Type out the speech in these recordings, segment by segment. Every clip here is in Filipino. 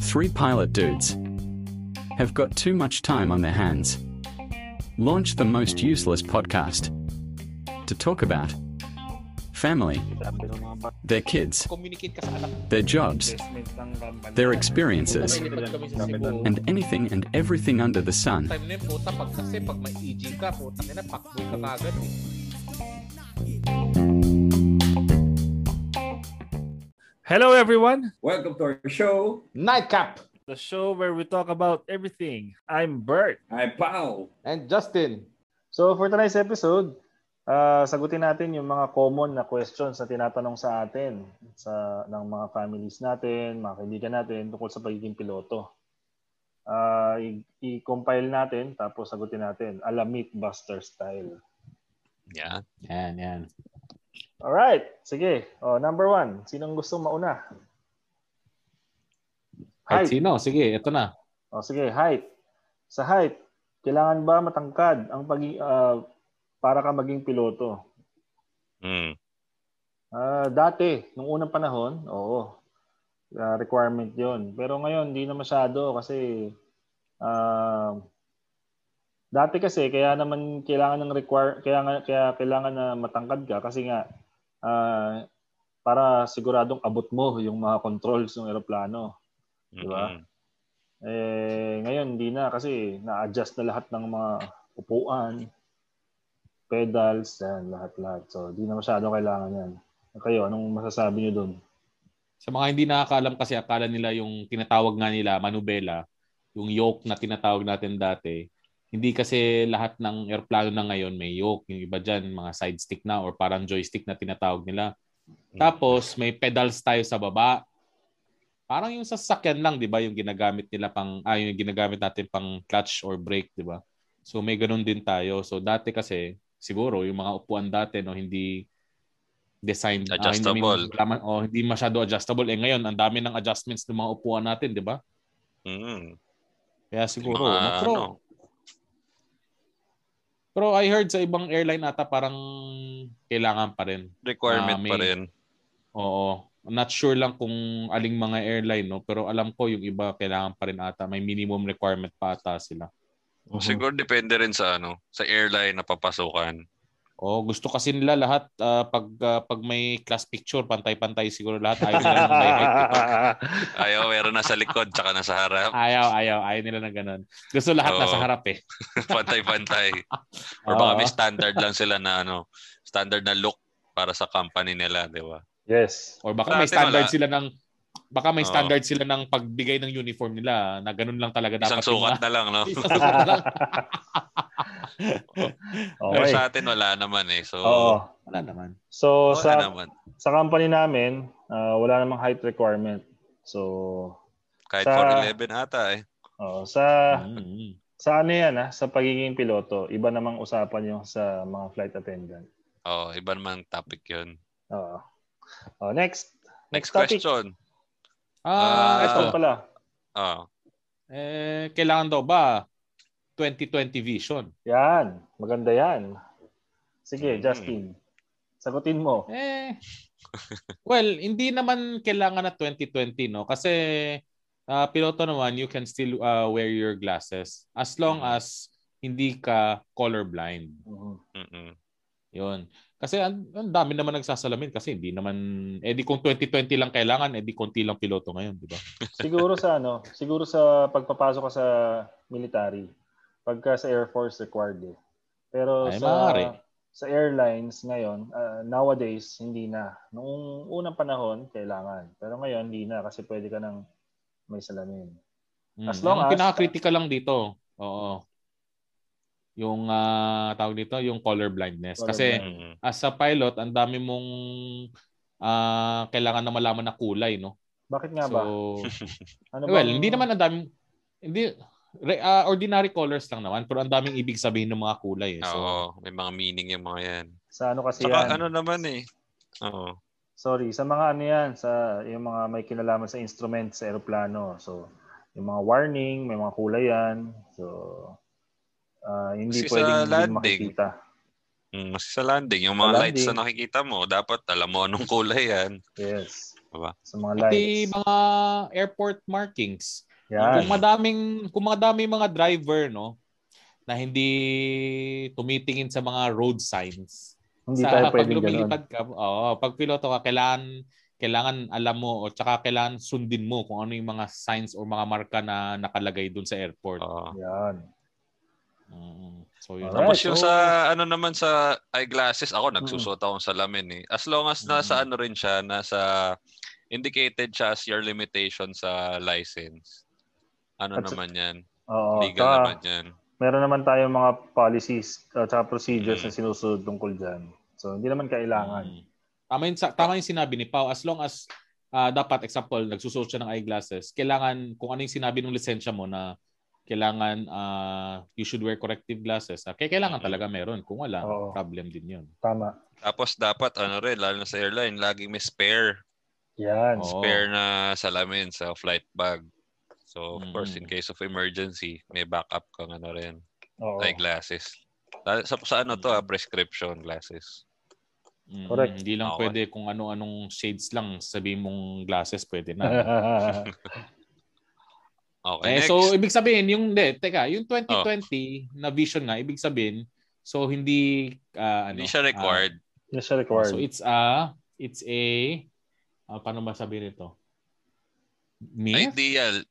Three pilot dudes have got too much time on their hands. Launch the most useless podcast to talk about family, their kids, their jobs, their experiences, and anything and everything under the sun. Hello, everyone. Welcome to our show. Nightcap! The show where we talk about everything. I'm Bert. Hi, Pao. And Justin. So for tonight's episode, ah, sagutin natin yung mga common na questions na tinatanong sa atin sa ng mga families natin, mga kaibigan natin tungkol sa pagiging piloto. I- i-compile natin tapos sagutin natin. Ala Mythbuster style. Yan. Yan, yan. Alright, sige. Oh, number one, sinong gusto mauna? Kahit Height. sino, sige, ito na. Oh, sige, height. Sa height, kailangan ba matangkad ang pag para ka maging piloto? Mm. Ah, dati, nung unang panahon, oo. Ah, requirement 'yon. Pero ngayon, hindi na masyado kasi ah, dati kasi kaya naman kailangan ng require kaya kaya kailangan na matangkad ka kasi nga ah, para siguradong abot mo yung mga controls ng eroplano. Di ba? Mm-mm. Eh, ngayon hindi na kasi na-adjust na lahat ng mga upuan, pedals, yan, lahat-lahat. So, di na masyado kailangan yan. Kayo, anong masasabi niyo doon? Sa mga hindi nakakaalam kasi akala nila yung tinatawag nga nila manubela, yung yoke na tinatawag natin dati, hindi kasi lahat ng airplano na ngayon may yoke. Yung iba dyan, mga side stick na or parang joystick na tinatawag nila. Tapos may pedals tayo sa baba. Parang yung sasakyan lang, 'di ba, yung ginagamit nila pang ah, yung ginagamit natin pang clutch or brake, 'di ba? So may ganun din tayo. So dati kasi siguro yung mga upuan dati no hindi designed ah, hindi- Adjustable. wala man- oh, hindi masyado adjustable. Eh ngayon, ang dami ng adjustments ng mga upuan natin, 'di ba? Mm. Kaya siguro, Mga, no? pero, ano, pero I heard sa ibang airline ata parang kailangan pa rin. requirement Ah, may- pa rin. Oo. Not sure lang kung aling mga airline, no? Pero alam ko yung iba kailangan pa rin ata. May minimum requirement pa ata sila. Siguro depende rin sa ano, sa airline na papasukan. Oo, gusto kasi nila lahat ah, pag ah, pag may class picture, pantay-pantay siguro lahat. Ayaw nila ng may height. Ayaw, meron nasa likod tsaka nasa harap. Ayaw, ayaw. Ayaw nila ng ganun. Gusto lahat Oo. nasa harap eh. Pantay-pantay. Or baka may standard lang sila na ano, standard na look para sa company nila, di ba? Yes. Or baka Sa may standard wala. sila ng baka may standard sila ng pagbigay ng uniform nila na ganun lang talaga dapat. Isang sukat na lang, no? Isang sukat lang. Pero Okay. sa atin wala naman eh. So, Oo. Wala naman. So, wala sa, naman. sa company namin, ah, wala namang height requirement. So, Kahit sa- 411 ata eh. oh, sa Mm. sa ano yan, ah, sa pagiging piloto, iba namang usapan yung sa mga flight attendant. Oh, iba naman topic yun. Oo. Oh, next. Next topic. question. Ah, Ah, ito. Pala. Oh, Eh, kailangan daw ba 2020 vision? Yan. Maganda yan. Sige, Mm. Justin. Sagutin mo. Eh, well, hindi naman kailangan na 2020, no? Kasi ah, piloto naman, you can still ah, wear your glasses as long Mm. as hindi ka colorblind. Mhm. mm Yun. Kasi ang, ang dami naman nagsasalamin kasi hindi naman, eh di kung 2020 lang kailangan, eh di konti lang piloto ngayon, di ba? siguro sa ano, siguro sa pagpapasok ka sa military, pagka sa Air Force required eh. Pero Ay, sa maaari. sa airlines ngayon, ah, nowadays hindi na. Noong unang panahon kailangan. Pero ngayon hindi na kasi pwede ka nang may salamin. Mm. As long ang as- pinaka-critical lang dito, oo. Yung ah, tawag dito, yung color blindness. Kasi mm as a pilot, ang dami mong ah, kailangan na malaman na kulay, no? Bakit nga ba? So, Ano well, bang- hindi naman ang daming hindi re- ah, ordinary colors lang naman, pero ang daming ibig sabihin ng mga kulay. Eh. So, Oo, may mga meaning yung mga yan. sa ano kasi Saka yan? ano naman eh. Oo. Sorry, sa mga ano yan, sa yung mga may kinalaman sa instrument sa eroplano. So, yung mga warning, may mga kulay yan. So, ah, hindi Kasi sa pwedeng hindi landing, makikita. Mm, kasi sa landing, yung Sa mga lights landing. na nakikita mo, dapat alam mo anong kulay yan. Yes. Diba? sa mga Pati lights. mga airport markings. Yan. Kung madaming kung madaming mga driver no na hindi tumitingin sa mga road signs. Hindi sa tayo pag pwedeng ganun. lumilipad ka, oo, pag piloto ka kailangan kailangan alam mo o tsaka kailangan sundin mo kung ano yung mga signs o mga marka na nakalagay dun sa airport. Oo. Yan. Mm. So yun. Alright. Tapos yung So, sa ano naman sa eyeglasses, ako nagsusuot akong salamin eh. As long as nasa Mm. ano rin siya, nasa indicated siya as your limitation sa license. Ano At sa- naman yan? Oo. Legal Tsaka, naman yan. meron naman tayong mga policies at saka procedures Mm. na sinusunod tungkol dyan. So, hindi naman kailangan. Mm. Tama yung, sa- tama yung sinabi ni Pau. As long as ah, dapat, example, nagsusuot siya ng eyeglasses, kailangan, kung ano yung sinabi ng lisensya mo na kailangan ah, you should wear corrective glasses. ah, kaya kailangan Mm. talaga meron. Kung wala, Oo. problem din yun. Tama. Tapos dapat ano rin, lalo na sa airline, laging may spare. Yan. Oo. Spare na salamin sa flight bag. So, of course, in Mm. case of emergency, may backup kang ano rin, Oo. eyeglasses. Sa, sa, sa ano to, ah, prescription glasses. Mm, Correct. Hindi lang Okay. pwede kung ano-anong shades lang sabihin mong glasses pwede na. Okay, eh, next. so ibig sabihin yung hindi, teka, yung 2020 na vision nga ibig sabihin so hindi ah, ano Hindi siya required. Hindi siya required. so it's a it's a ah, paano ba sabihin ito? Myth? Ideal.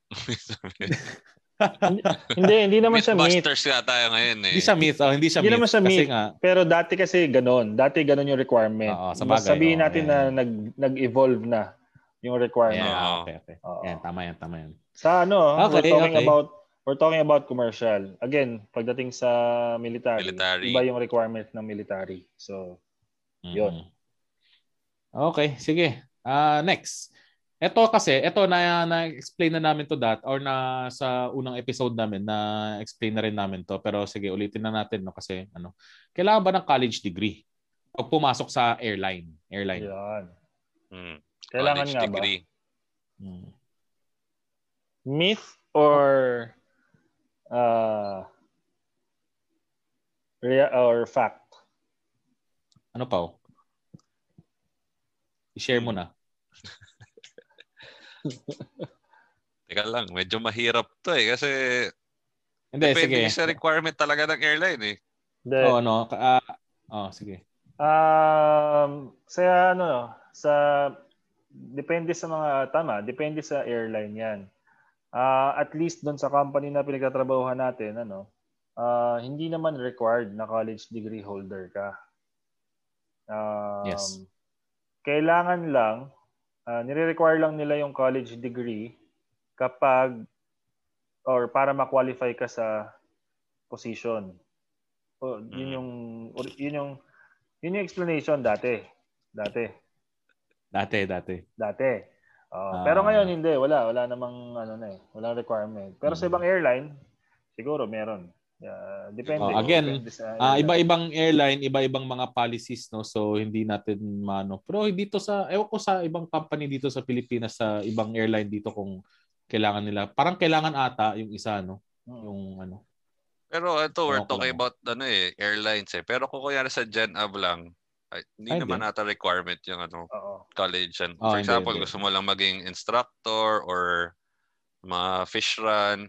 hindi, hindi naman siya myth. Mythbusters nga tayo ngayon eh. Hindi siya myth. Oh, hindi siya Hindi myth. naman siya Kasi myth. nga, Pero dati kasi ganon. Dati ganon yung requirement. Oo, sa Mas sabihin oo, natin yan. na nag, nag-evolve na yung requirement. yeah, Oo. okay, okay. Yan, tama yan, tama yan. Sa ano, we're Okay, talking okay. about we're talking about commercial. Again, pagdating sa military, Military. iba yung requirement ng military. So, Yun. Mm. Okay, sige. Ah, next. Ito kasi, ito na na-explain na namin to that or na sa unang episode namin na explain na rin namin to pero sige ulitin na natin no kasi ano. Kailangan ba ng college degree pag pumasok sa airline? Airline. yan. Hmm. Kailangan College nga degree. Ba? Myth or uh, rea- or fact? Ano pa? I-share mo na. Teka lang, medyo mahirap to eh. Kasi Hindi, depende sige. sa requirement talaga ng airline eh. Hindi. Oh, ano? ah, oh, sige. Um, sa ano, sa depende sa mga tama, depende sa airline 'yan. Ah, at least doon sa company na pinagtatrabahuhan natin, ano, ah, hindi naman required na college degree holder ka. Um, Yes. Kailangan lang, ah, nire-require lang nila yung college degree kapag or para ma-qualify ka sa position. O, yun Mm. yung yun yung yun yung explanation dati. Dati. Dati, dati. Dati. Oo. Ah. pero ngayon hindi, wala, wala namang ano na eh, walang requirement. Pero sa Mm. ibang airline, siguro meron. Yeah, depende. Oh, again, Depende sa airline. iba-ibang airline, iba-ibang mga policies no. So hindi natin mano. Pero dito sa ewan ko sa ibang company dito sa Pilipinas sa ibang airline dito kung kailangan nila. Parang kailangan ata yung isa no, Mm. yung ano. Pero ito, we're Ewan ko talking about ano eh, airlines eh. Pero kung kunyari sa GenAv lang, ay, hindi Ay, naman ata requirement yung ano, Oo. college. yan. Oh, For hindi, example, hindi. gusto mo lang maging instructor or mga fish run,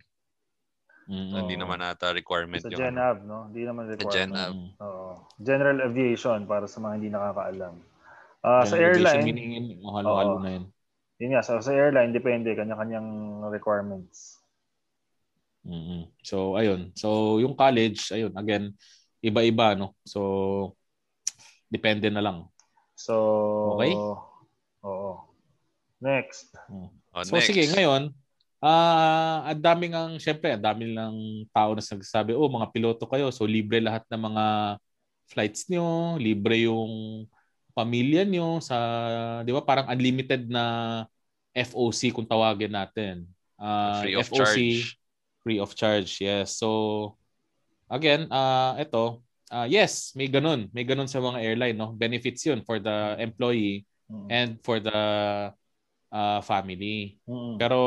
Mm, hindi naman ata requirement Sa yung ano. GenAv, no? Hindi naman Sa requirement. GenAv. Oo. General aviation para sa mga hindi nakakaalam. Ah, sa General aviation, airline, meaning yung halo-halo Oo. na yun. yun nga, sa, sa airline depende kanya-kanyang requirements. mm So ayun. So yung college, ayun, again, iba-iba no. So depende na lang. So, Okay. Oo. Next. Oh, So next. sige, ngayon, ah ang daming ang syempre, ang daming lang tao na nagsasabi, "Oh, mga piloto kayo, so libre lahat ng mga flights niyo, libre yung pamilya niyo sa, 'di ba? Parang unlimited na FOC kung tawagin natin. Ah, Free of FOC, charge. free of charge. Yes. So again, ah ito, ah yes, may ganun. May ganun sa mga airline, no? Benefits 'yun for the employee Mm. and for the ah, family. Mm. Pero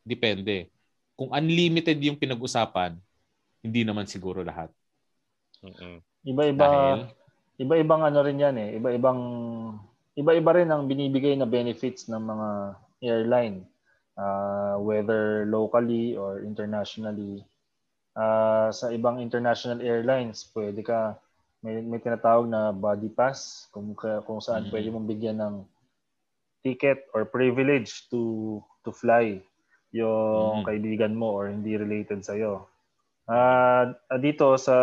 depende. Kung unlimited yung pinag-usapan, hindi naman siguro lahat. Mm-mm. Iba-iba Dahil iba-ibang ano rin 'yan eh. Iba-ibang iba-iba rin ang binibigay na benefits ng mga airline uh, whether locally or internationally. Uh, sa ibang international airlines, pwede ka may, may tinatawag na body pass kung kung saan mm-hmm. pwede mong bigyan ng ticket or privilege to to fly yung mm-hmm. kaibigan mo or hindi related sa iyo. Uh, dito sa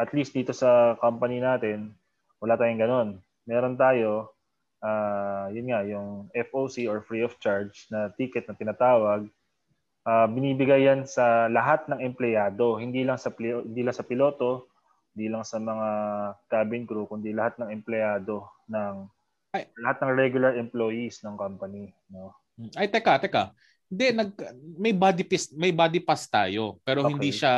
at least dito sa company natin, wala tayong ganun. Meron tayo uh, yun nga, yung FOC or free of charge na ticket na tinatawag, uh, binibigay yan sa lahat ng empleyado, hindi lang sa hindi lang sa piloto, hindi lang sa mga cabin crew, kundi lahat ng empleyado ng Ay. lahat ng regular employees ng company, no? Ay teka, teka. Hindi nag may body pass may body pass tayo, pero okay. hindi siya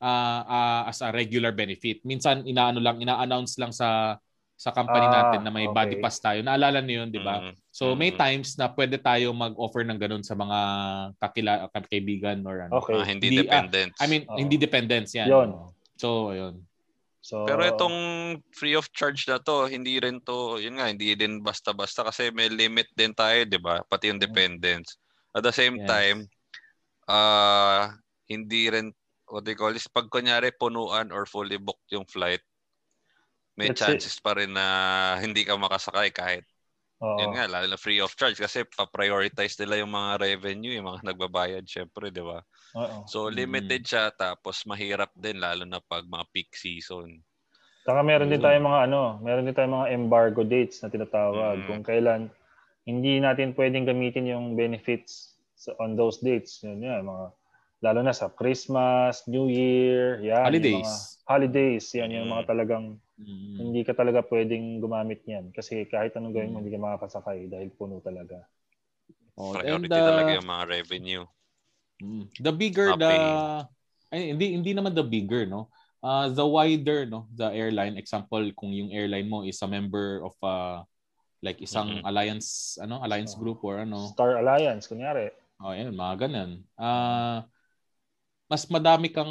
uh, uh, as a regular benefit. Minsan inaano lang, ina-announce lang sa sa company ah, natin na may okay. body pass tayo. Naalala niyo 'yun, 'di ba? Mm-hmm. So may mm-hmm. times na pwede tayo mag-offer ng ganun sa mga kakila kaibigan or ano. Okay. Ah, hindi, hindi dependents. Uh, I mean, oh. hindi dependents 'yan. Yun. So, ayun. So, Pero itong free of charge na to, hindi rin to, yun nga, hindi din basta-basta kasi may limit din tayo, 'di ba? Pati yung dependents. At the same yes. time, uh, hindi rin what they call this, pag kunyari punuan or fully booked yung flight, may That's chances it. pa rin na hindi ka makasakay kahit Oo. Yun nga, lalo na free of charge kasi pa-prioritize nila yung mga revenue, yung mga nagbabayad syempre, di ba? So limited mm. siya tapos mahirap din lalo na pag mga peak season. Saka meron din tayong mga ano, meron din tayong mga embargo dates na tinatawag mm. kung kailan hindi natin pwedeng gamitin yung benefits on those dates. Yun yan, mga lalo na sa Christmas, New Year, yan. Holidays. Mga holidays, yan yung mga mm. talagang mm. hindi ka talaga pwedeng gumamit niyan. Kasi kahit anong gawin mo, mm. hindi ka makakasakay dahil puno talaga. Oh, Priority and, uh, talaga yung mga revenue. Mm. The bigger Happy. the... Ay, hindi, hindi naman the bigger, no? Uh, the wider, no? The airline, example, kung yung airline mo is a member of uh, like isang mm-hmm. alliance, ano? Alliance oh. group or ano? Star Alliance, kunyari. Oh, yan, mga ganun. Uh, mas madami kang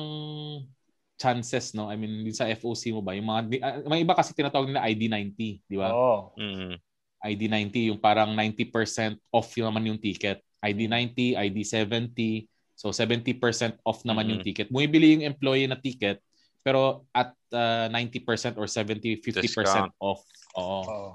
chances, no? I mean, sa FOC mo ba? Yung mga, uh, may iba kasi tinatawag nila ID90, di ba? Oo. Oh. Mm-hmm. ID90, yung parang 90% off yung naman yung ticket. ID90, ID70, so 70% off naman mm-hmm. yung ticket. Bumibili yung employee na ticket, pero at uh, 90% or 70, 50% Discount. off. Oo. Oh.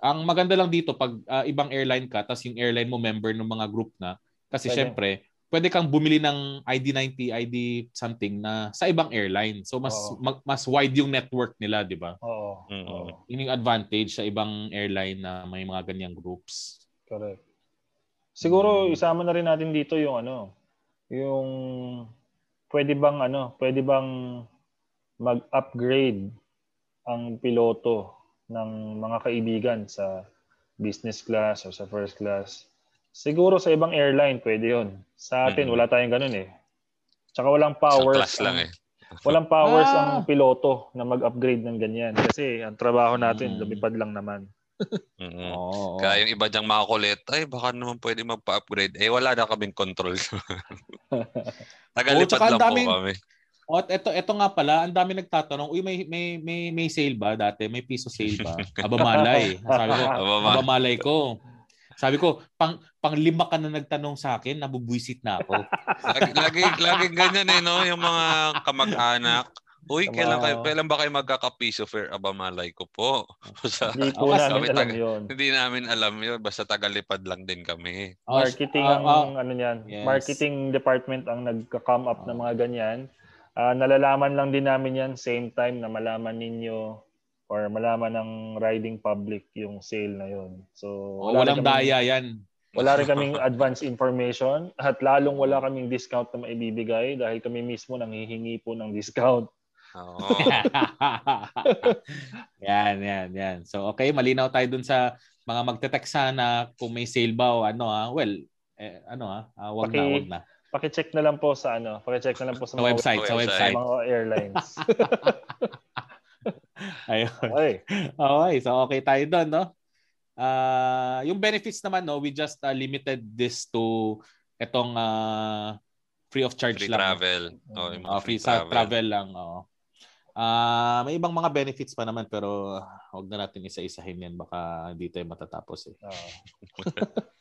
Ang maganda lang dito, pag uh, ibang airline ka, tapos yung airline mo member ng mga group na, kasi Pwede. syempre, pwede kang bumili ng ID90, ID something na sa ibang airline. So mas mag, mas wide yung network nila, 'di ba? Oo. Mm-hmm. Yun yung advantage sa ibang airline na may mga ganyang groups. Correct. Siguro isama na rin natin dito yung ano, yung pwede bang ano, pwede bang mag-upgrade ang piloto ng mga kaibigan sa business class o sa first class Siguro sa ibang airline pwede 'yon. Sa atin mm-hmm. wala tayong ganun eh. Tsaka walang powers. Sa lang eh. walang powers ah. ang piloto na mag-upgrade ng ganyan kasi ang trabaho natin mm. lumipad lang naman. mm-hmm. oh. Kaya yung iba diyang makukulit, ay baka naman pwede magpa-upgrade. Eh wala na kaming control. Tagalipad oh, lang daming, po kami. Oh, eto, eto nga pala, ang dami nagtatanong, uy, may, may, may, may sale ba dati? May piso sale ba? Abamalay. Sabi ko, abamalay ko. Sabi ko, pang pang lima ka na nagtanong sa akin, nabubwisit na ako. lagi, lagi, lagi ganyan eh, no? Yung mga kamag-anak. Uy, kailan, kayo, kailan ba kayo magkakapiso fair? Aba, malay ko po. Sa, hindi po namin alam taga, yun. Hindi namin alam yun. Basta tagalipad lang din kami. Marketing uh, uh, ang, ano yan, yes. marketing department ang nagka-come up uh, ng mga ganyan. Uh, nalalaman lang din namin yan same time na malaman ninyo or malaman ng riding public yung sale na yon. So oh, walang kaming, daya yan. Wala rin kaming advance information at lalong wala kaming discount na maibibigay dahil kami mismo nanghihingi po ng discount. Oo. yan, yan, yan. So okay, malinaw tayo dun sa mga magte-text sana kung may sale ba o ano ah. Well, eh, ano ah, uh, wag Paki, na, wag na. Paki-check na lang po sa ano, paki-check na lang po sa, sa mga website, sa website, sa mga airlines. Ayun. Okay. okay. So okay tayo doon, no? Uh, yung benefits naman, no, we just uh, limited this to itong uh, free of charge free lang. travel. Oh, yung uh, free, free travel. travel lang, oh. Ah, may ibang mga benefits pa naman pero wag na natin isa-isahin yan baka hindi tayo matatapos eh. Oo.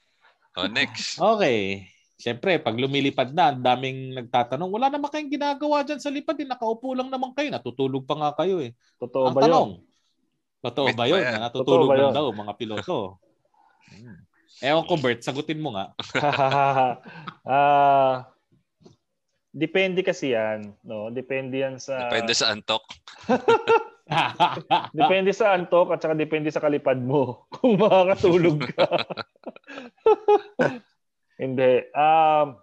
Oh, next. Okay. Siyempre, pag lumilipad na, ang daming nagtatanong, wala naman kayong ginagawa dyan sa lipad. Eh. Nakaupo lang naman kayo. Natutulog pa nga kayo eh. Totoo ang ba tanong, yun? totoo ba yun? Na natutulog lang yun? daw mga piloto. Hmm. Ewan ko, Bert. Sagutin mo nga. Ah, depende kasi yan, no? Depende yan sa Depende sa antok. depende sa antok at saka depende sa kalipad mo kung makakatulog ka. Hindi. Um,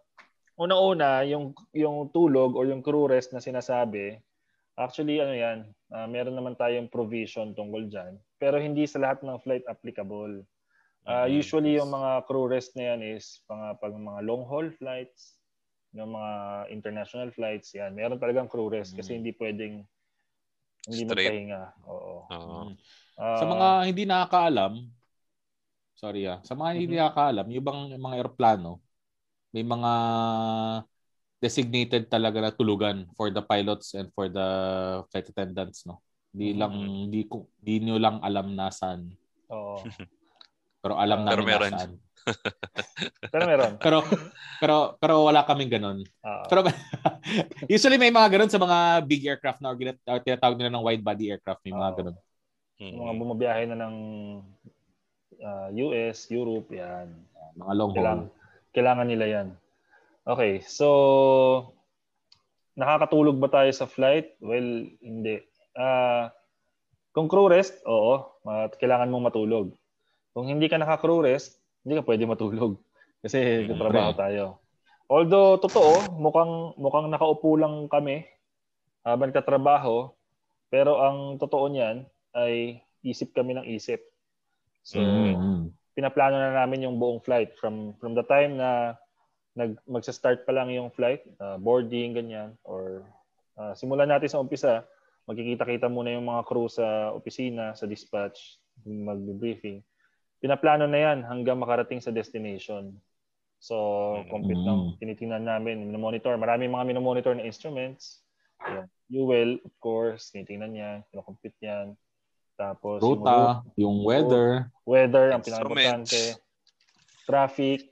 una-una, yung yung tulog or yung crew rest na sinasabi, actually ano 'yan, ah, meron naman tayong provision tungkol diyan, pero hindi sa lahat ng flight applicable. Ah, Mhm. usually yung mga crew rest na 'yan is pang pag mga long haul flights, yung mga international flights 'yan. Meron talagang crew rest kasi Mhm. hindi pwedeng hindi Straight. magpahinga. Oo. Mm. Ah, sa mga hindi nakakaalam, sorry ah, sa mga hindi Mhm. nakakaalam, yung bang yung mga eroplano, may mga designated talaga na tulugan for the pilots and for the flight attendants, no? Hindi Mhm. lang hindi ko hindi nyo lang alam nasaan, Oo. pero alam namin pero meron. nasaan. Pero meron. Pero pero pero wala kaming ganun. Ah, Pero usually may mga ganun sa mga big aircraft na or tinatawag nila ng wide body aircraft, may mga Oo. ganun. yung mga bumabiyahe na ng ah, US, Europe, yan. Mga long haul. Kailangan, kailangan nila yan. Okay, so nakakatulog ba tayo sa flight? Well, hindi. Ah, kung crew rest, oo, kailangan mong matulog. Kung hindi ka naka-crew rest, hindi ka pwede matulog kasi Siyempre. trabaho tayo. Although totoo, mukhang mukhang nakaupo lang kami habang nagtatrabaho, pero ang totoo niyan ay isip kami ng isip. So, Mm. pinaplano na namin yung buong flight from from the time na nag magsa-start pa lang yung flight, uh, boarding ganyan or uh, simulan natin sa umpisa, magkikita-kita muna yung mga crew sa opisina, sa dispatch, mag-briefing. Pinaplano na yan hanggang makarating sa destination. So, complete Mm. ng tinitingnan namin, minomonitor. Maraming mga minomonitor na instruments. Yan. Fuel, of course, tinitingnan niya, kinocompute yan. Tapos, Ruta, yung weather. weather ang pinaka-importante, traffic,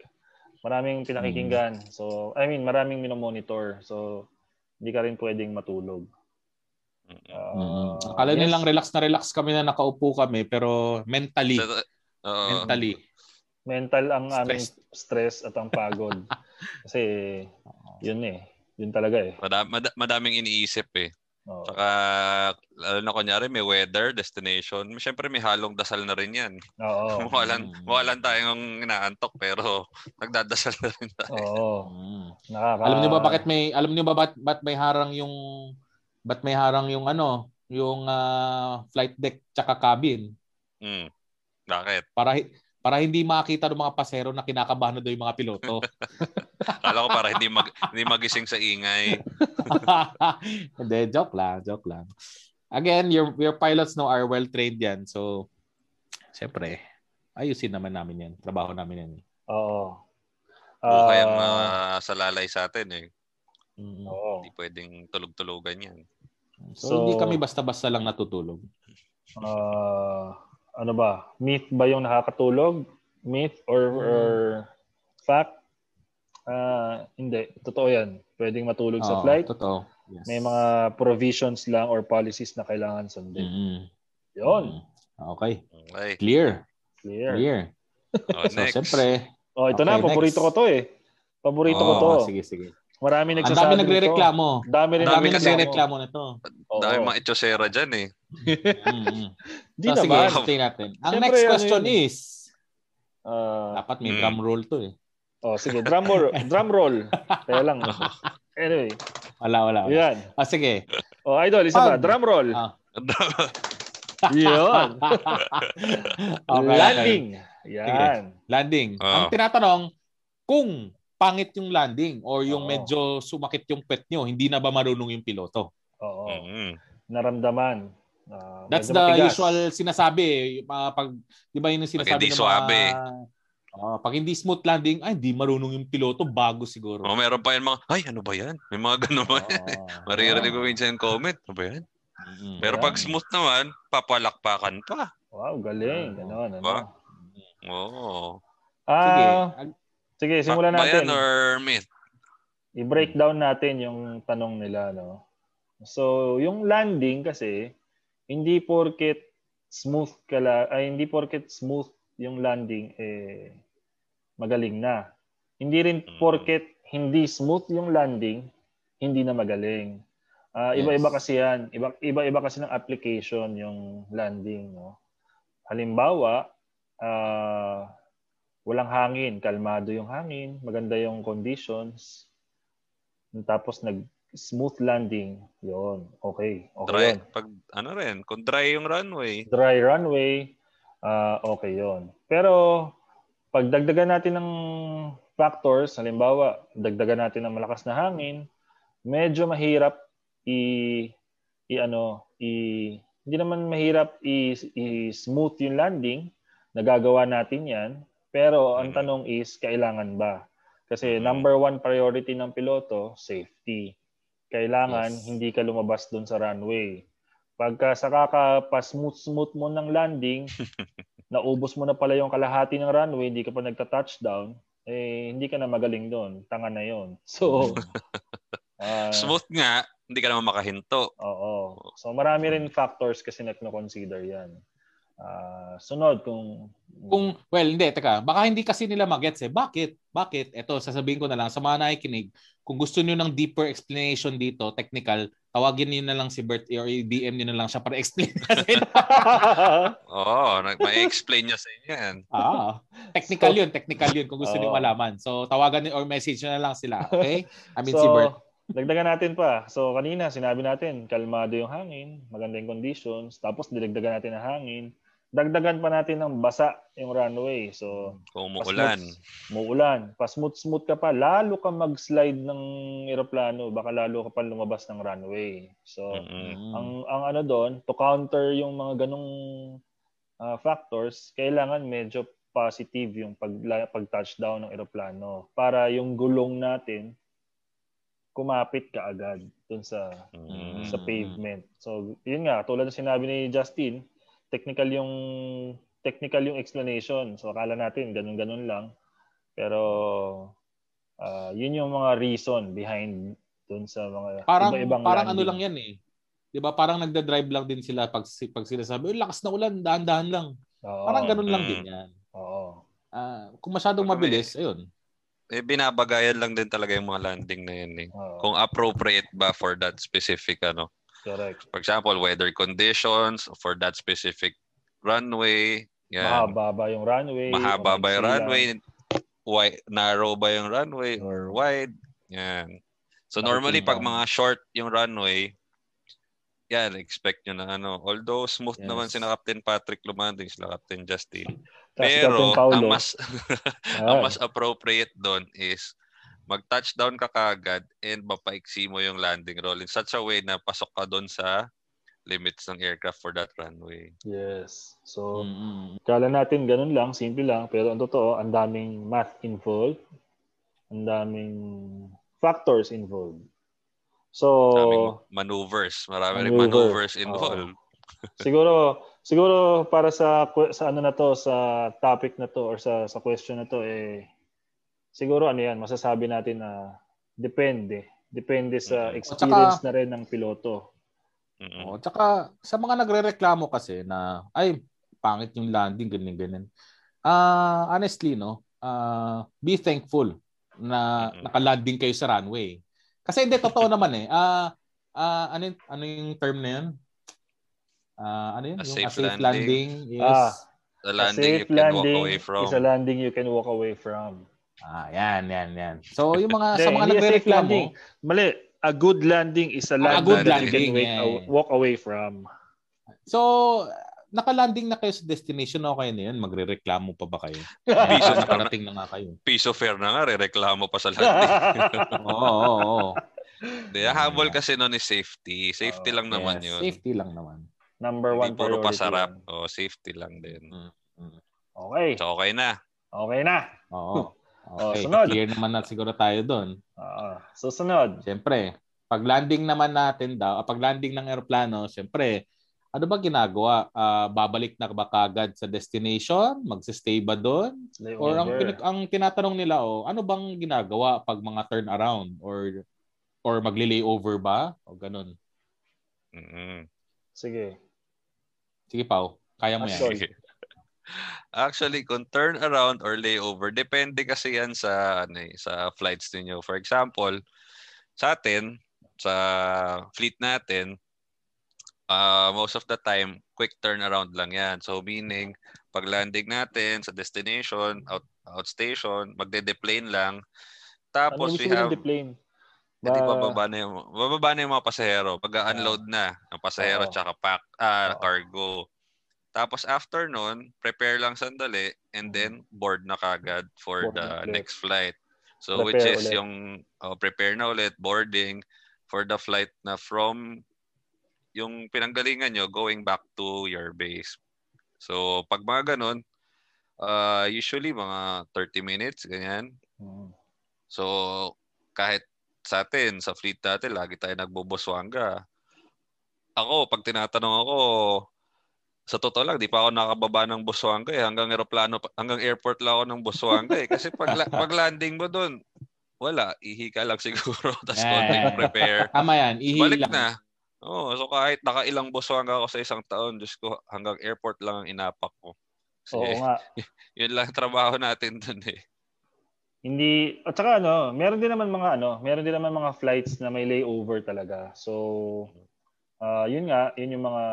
maraming pinakikinggan. Mm. So, I mean, maraming minomonitor. So, hindi ka rin pwedeng matulog. Ah, Mm. Akala yes. nilang relax na relax kami na nakaupo kami pero mentally, Oo. mentally. Mental ang aming Stress. stress at ang pagod. Kasi, yun eh. Yun talaga eh. Mada- mada- madaming iniisip eh. Oo. Saka, lalo na kunyari, may weather, destination. Siyempre, may halong dasal na rin yan. Oo. mukha, lang, Mm. mukha lang tayong inaantok, pero nagdadasal na rin tayo. Oo. Mm. Nakaka... Alam niyo ba bakit may alam niyo ba ba't, ba't may harang yung ba't may harang yung ano, yung ah, flight deck tsaka cabin Mm. Bakit? para hi- para hindi makita ng mga pasero na kinakabahan na daw yung mga piloto. Kala ko para hindi, mag, hindi magising sa ingay. Hindi, joke lang, joke lang. Again, your your pilots know are well trained yan. So, syempre, ayusin naman namin yan. Trabaho namin yan. eh. Oo. O kaya Ah, masalalay sa atin eh. Mm. Oo. Hindi pwedeng tulog-tulugan yan. So, So- hindi kami basta-basta lang natutulog. Ah, ano ba? Myth ba yung nakakatulog? Myth or, or fact? Ah, hindi. Totoo yan. Pwedeng matulog sa Oo, flight. Totoo. Yes. May mga provisions lang or policies na kailangan sundin. Mm-mm. Yun. Mm. Okay. Okay. Clear. Clear. Clear. O, So, next. syempre. Oh, ito Okay, na. Paborito next. ko to eh. Paborito ko Oo, to. Sige, sige. Marami Ang nagsasabi dami nito. nagre-reklamo. Dami rin Ang dami Dami kasi- nagre-reklamo nito. Dahil mga itsosera dyan eh. Mm-mm. Di so, sige, naman. explain natin. Ang Siyempre, next ano question yun? is, Ah, dapat may Hmm. drum roll to eh. oh, sige. Drum roll. drum roll. Kaya lang. Anyway. Wala, wala. wala. Yan. Ah, sige. Oh, idol. Isa pa. Pag- Drum roll. Ah. Yun. Okay, Landing. okay. Yan. Landing. Oo. Ang tinatanong, kung pangit yung landing or yung Oo. medyo sumakit yung pet nyo, hindi na ba marunong yung piloto? Oo. Mm. Naramdaman. Ah, That's the matigas. usual sinasabi. eh. Mga pag, di ba yun yung sinasabi hindi ng suabe. mga... Oh, pag hindi smooth landing, ay, hindi marunong yung piloto, bago siguro. O, meron pa yan mga, ay, ano ba yan? May mga ganun ba yan? Oo. Maririnig ko minsan yung comment. Ano ba yan? Mm. Pero pag smooth naman, papalakpakan pa. Wow, galing. Ganon, ano? Diba? Oo. Sige. Ah, ag- sige, simulan Fact ba natin. or myth? I-breakdown natin yung tanong nila, no? So, yung landing kasi, hindi porket smooth kala, ay hindi porket smooth yung landing, eh, magaling na. Hindi rin Mm. porket hindi smooth yung landing, hindi na magaling. Ah, iba-iba kasi yan. Iba, iba-iba kasi ng application yung landing, no? Halimbawa, ah, walang hangin, kalmado yung hangin, maganda yung conditions. Tapos nag smooth landing, yon okay. Okay Dry, yun. pag ano rin, kung dry yung runway, Dry runway, ah, okay yon Pero pag dagdagan natin ng factors, halimbawa, dagdagan natin ng malakas na hangin, medyo mahirap i i ano, i hindi naman mahirap i, i smooth yung landing, nagagawa natin 'yan. Pero ang tanong is kailangan ba? Kasi number one priority ng piloto, safety. Kailangan Yes. hindi ka lumabas doon sa runway. Pagka sa kakapa-smooth-smooth mo ng landing, naubos mo na pala yung kalahati ng runway, hindi ka pa nagta-touchdown, eh, hindi ka na magaling doon. Tanga na yon So, ah, smooth nga, hindi ka naman makahinto. Oo. So, marami rin factors kasi na consider yan. Ah, sunod, kung... Kung, well, hindi, teka, baka hindi kasi nila magets eh. Bakit? Bakit? Ito, sasabihin ko na lang sa mga nakikinig, kung gusto niyo ng deeper explanation dito, technical, tawagin niyo na lang si Bert or i-DM niyo na lang siya para explain. Oo, nag- may explain niya sa inyo yan. ah, technical yun, technical yun kung gusto niyo Oo. malaman. So, tawagan niyo or message niyo na lang sila, okay? I mean, si so, Bert. dagdagan natin pa. So, kanina, sinabi natin, kalmado yung hangin, maganda yung conditions, tapos dilagdagan natin ng hangin, dagdagan pa natin ng basa yung runway. So, Kung umuulan. Muulan. Pa smooth-smooth ka pa, lalo ka mag-slide ng eroplano, baka lalo ka pa lumabas ng runway. So, Mm-mm. Mm. ang ang ano doon, to counter yung mga ganong ah, factors, kailangan medyo positive yung pag pag touchdown ng eroplano para yung gulong natin kumapit ka agad dun sa Mm. sa pavement. So, yun nga, tulad ng sinabi ni Justin, technical yung technical yung explanation. So, akala natin ganun-ganun lang. Pero ah, yun yung mga reason behind dun sa mga Parang iba-ibang parang ano landing. lang yan eh. 'Di ba? Parang nagda-drive lang din sila pag pag sila sabi, "Uy, lakas na ulan, dahan-dahan lang." Oo. Parang ganun lang Mm. din 'yan. Oo. Ah, kung masyadong Pag may- mabilis, ayun. Eh, binabagayan lang din talaga yung mga landing na yun eh. Oo. Kung appropriate ba for that specific ano. Correct. For example, weather conditions for that specific runway. Yan. Mahaba ba yung runway? Mahaba ba yung runway? Wide, narrow ba yung runway or wide? Yan. So normally pag mga short yung runway, yan, expect nyo na ano. Although smooth Yes. naman sina Captain Patrick lumanding, sila Captain Justin. Pero ang mas ah, ang mas appropriate doon is mag-touchdown ka kagad and mapaiksi mo yung landing roll in such a way na pasok ka doon sa limits ng aircraft for that runway. Yes. So, Mm-mm. Kala natin ganun lang, simple lang, pero ang totoo, ang daming math involved, ang daming factors involved. So, Maraming maneuvers, marami rin Maneuver. maneuvers involved. siguro siguro para sa sa ano na to, sa topic na to or sa sa question na to eh siguro ano yan, masasabi natin na depende. Depende sa experience na rin ng piloto. Oh, tsaka sa mga nagrereklamo kasi na ay pangit yung landing ganyan ganyan. Ah, honestly no, ah be thankful na nakalanding kayo sa runway. Kasi hindi totoo naman eh. Ah ah, ano yung, ano yung term na yun? Ah, ano yun? A yung safe a safe landing. landing. Yes. Ah. A landing you safe can walk landing away from. is a landing you can walk away from. Ah, yan, yan, yan. So, yung mga, Hindi, sa mga hindi a landing. nagre-reklamo, Mali. A good landing is a Ah, a landing, good that you landing, can wait, yeah. walk away from. so, nakalanding na kayo sa destination, okay na yun. Magre-reklamo pa ba kayo? Piso na- nakarating na nga kayo. Piso fare na nga, re-reklamo pa sa landing. Oo, oo, oo. Hindi, habol kasi noon is safety. Safety Oh, lang naman Yes, yun. Safety lang naman. Number Hindi one puro priority. pasarap. Oh, safety lang din. Okay. So, okay na. Okay na. Oo. Oh, Okay, sunod. clear naman na siguro tayo doon. Ah, susunod. Siyempre, Pag landing naman natin daw, ah, pag landing ng eroplano, syempre, ano ba ginagawa? Ah, babalik na ba kagad sa destination? Magse-stay ba doon? Or ang, pin- ang tinatanong nila, oh, ano bang ginagawa pag mga turn around? Or or magli-layover ba? O ganun. Mm-mm. Sige. Sige, Pau. Kaya mo yan. Actually, kung turn around or layover, depende kasi yan sa ano eh, sa flights ninyo. For example, sa atin, sa fleet natin, uh, most of the time, quick turnaround lang yan. So meaning, pag landing natin sa destination, out, outstation, magde-deplane lang. Ano Tapos ibig we have, deplane? hindi Ba- bababa na yung, bababa na yung mga pasahero. Pag-unload na ng pasahero Oo. tsaka pack, ah, Oo. cargo. Tapos after nun, prepare lang sandali and then board na kagad for Mm. Board the ulit. next flight. So which Prepare is ulit. yung oh, prepare na ulit, boarding for the flight na from yung pinanggalingan nyo going back to your base. So pag mga ganun, uh, usually mga 30 minutes, ganyan. Mm. So, kahit sa atin, sa fleet natin, lagi tayo nagbubuswanga. Ako, pag tinatanong ako, sa totoo lang, di pa ako nakababa ng Busuanga eh. Hanggang aeroplano, pa- hanggang airport lang ako ng Busuanga eh. Kasi pag, pag landing mo doon, wala, ihi ka lang siguro. Tapos Eh. konting prepare. Tama yan. Ihi Balik lang. na. Oo, so kahit nakailang Busuanga ako sa isang taon, Diyos ko, hanggang airport lang ang inapak ko. Kasi Oo nga. yun lang ang trabaho natin doon eh. Hindi at saka ano, meron din naman mga ano, meron din naman mga flights na may layover talaga. So ah yun nga, yun yung mga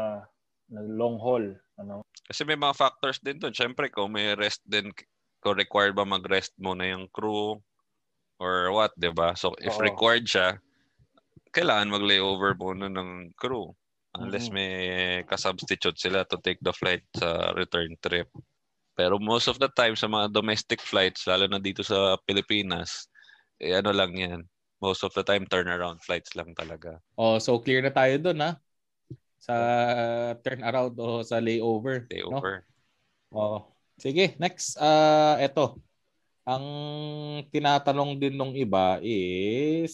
long haul, ano. Kasi may mga factors din doon. Siyempre, kung may rest din, kung required ba mag-rest muna yung crew or what, di ba? So, if Oo. required siya, kailangan mag-layover muna ng crew. Unless Mhm. may kasubstitute sila to take the flight sa return trip. Pero most of the time sa mga domestic flights, lalo na dito sa Pilipinas, eh ano lang yan. Most of the time, turnaround flights lang talaga. Oh, so clear na tayo doon ha. Sa turn around o sa layover. No? Layover. Oh. Sige, next. Ah, eto. Ang tinatanong din nung iba is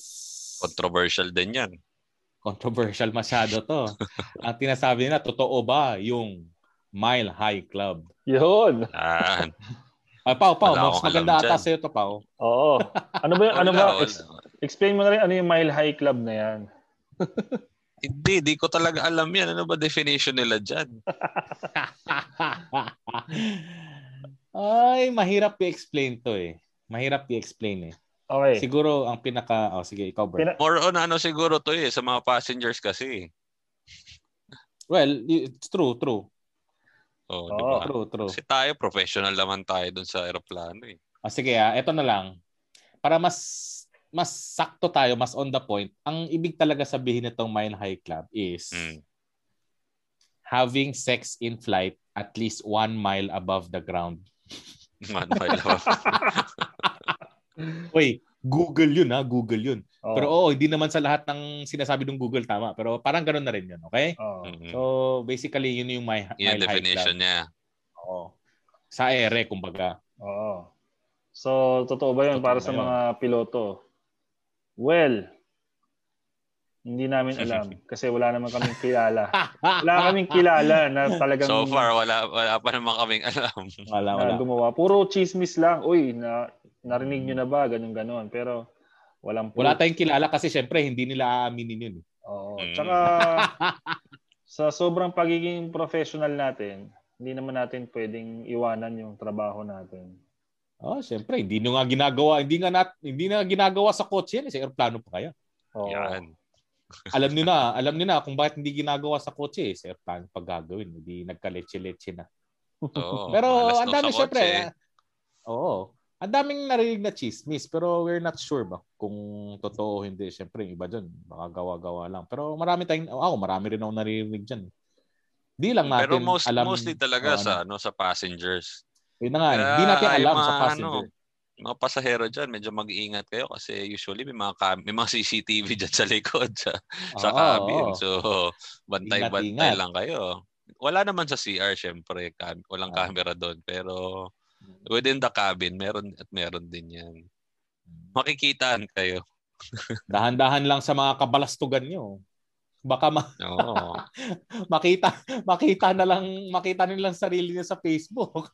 Controversial din yan. controversial masyado to. Ang tinasabi nila, totoo ba yung Mile High Club? Yun. Ah, Pao, Pao, Wala mas maganda ata sa'yo to, Pao. Oo. Ano ba ano ba ex- explain mo na rin ano yung Mile High Club na yan. Hindi, di ko talaga alam yan. Ano ba definition nila dyan? Ay, mahirap i-explain to eh. Mahirap i-explain eh. Okay. Siguro ang pinaka... Oh, sige, ikaw. Pina- More on ano siguro to eh, sa mga passengers kasi. Well, it's true, true. Oh, di ba? True, true. Kasi tayo, professional naman tayo dun sa aeroplano eh. Ah, sige, ah, eto na lang. Para mas mas sakto tayo, mas on the point, ang ibig talaga sabihin nitong Mile High Club is Mm. having sex in flight at least one mile above the ground. Man, my love. Uy, Google yun ha, Google yun. Oo. Pero oo, hindi naman sa lahat ng sinasabi ng Google tama. Pero parang ganun na rin yun, okay? Oo. Mm. So, basically, yun yung my, Yun Mile definition Club. niya. Oo. Sa ere, kumbaga. Oo. So, totoo ba yun Totoo para sa yun? mga piloto? Well, hindi namin alam kasi wala naman kaming kilala. Wala kaming kilala na talagang So far, wala, wala pa naman kaming alam. Wala, na wala. gumawa. Puro chismis lang. Uy, na, narinig nyo na ba? Ganun ganon. Pero walang proof. Wala tayong kilala kasi syempre hindi nila aaminin yun. eh. Oo. Mm. Tsaka sa sobrang pagiging professional natin, hindi naman natin pwedeng iwanan yung trabaho natin. Oh, syempre, hindi nyo nga ginagawa, hindi nga nat, hindi na ginagawa sa kotse yan, eh, sa aeroplano pa kaya. Oo. Yan. Alam niyo na, alam niyo na kung bakit hindi ginagawa sa kotse, eh, sa aeroplano pag gagawin, hindi nagkaletse-letse na. Oo, pero ang dami syempre. ah, Oo. Ang daming narinig na chismis, pero we're not sure ba kung totoo o hindi. Syempre, iba dyan, baka gawa-gawa lang. Pero marami tayong, ako, marami rin ako naririnig dyan. Di lang natin Pero most, alam. mostly talaga oh, sa ano sa passengers. Yun na nga, Kaya hindi natin yung alam mga, sa passenger. Ano, mga pasahero dyan, medyo mag-iingat kayo kasi usually may mga cam- may mga CCTV dyan sa likod sa, sa Oo, cabin. So, bantay-bantay lang kayo. Wala naman sa CR, syempre. Cam- walang Ah. camera doon. Pero within the cabin, meron at meron din yan. Makikitaan kayo. Dahan-dahan lang sa mga kabalastugan nyo. Baka ma- Oo. makita makita na lang makita nilang sarili niya sa Facebook.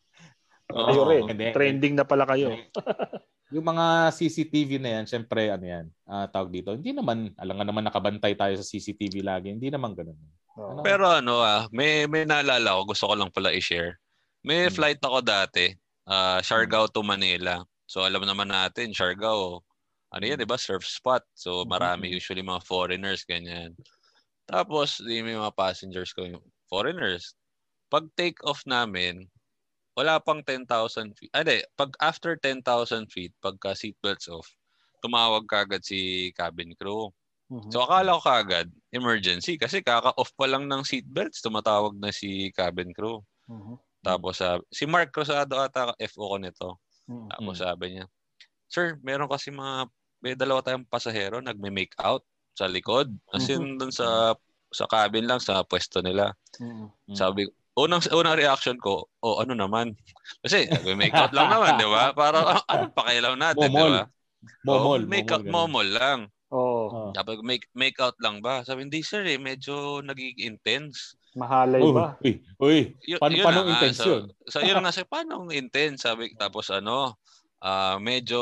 Kayo Oo. rin. Hindi. Trending na pala kayo. Yung mga CCTV na yan, syempre ano yan, ah, tawag dito. Hindi naman, alam nga naman nakabantay tayo sa CCTV lagi. Hindi naman ganun. Oo. Pero ano ah, may may naalala ko, gusto ko lang pala i-share. May Hmm. flight ako dati, ah Siargao to Manila. So alam naman natin, Siargao, ano yan, 'di ba? Surf spot. So marami usually mga foreigners ganyan. Tapos, di may mga passengers ko yung foreigners. Pag take off namin, wala pang 10,000 feet. Ah, di, pag after 10,000 feet, pagka seatbelts off, tumawag kagad si cabin crew. Mhm. So akala ko kagad, emergency. Kasi kaka-off pa lang ng seatbelts, tumatawag na si cabin crew. Mhm. Tapos sabi, si Mark Rosado ata FO ko nito. Mhm. Tapos sabi niya, Sir, meron kasi mga, may dalawa tayong pasahero, nagme-make out sa likod. As in, dun sa, sa cabin lang, sa pwesto nila. Mhm. Mm. Sabi, unang unang reaction ko, oh ano naman? Kasi nagme-make out lang naman, di ba? Para ah, ano pakialam natin, di ba? Momol. Oh, make out, momol, lang. Oo. Oh. Sabi ko, make, make out lang ba? Sabi, hindi sir eh, medyo nagiging intense. Mahalay Oh, ba? uy, uy. Y- Paano- yun paano intense so, yun? So, yun nga, sabi, paano intense? Sabi, tapos ano, ah medyo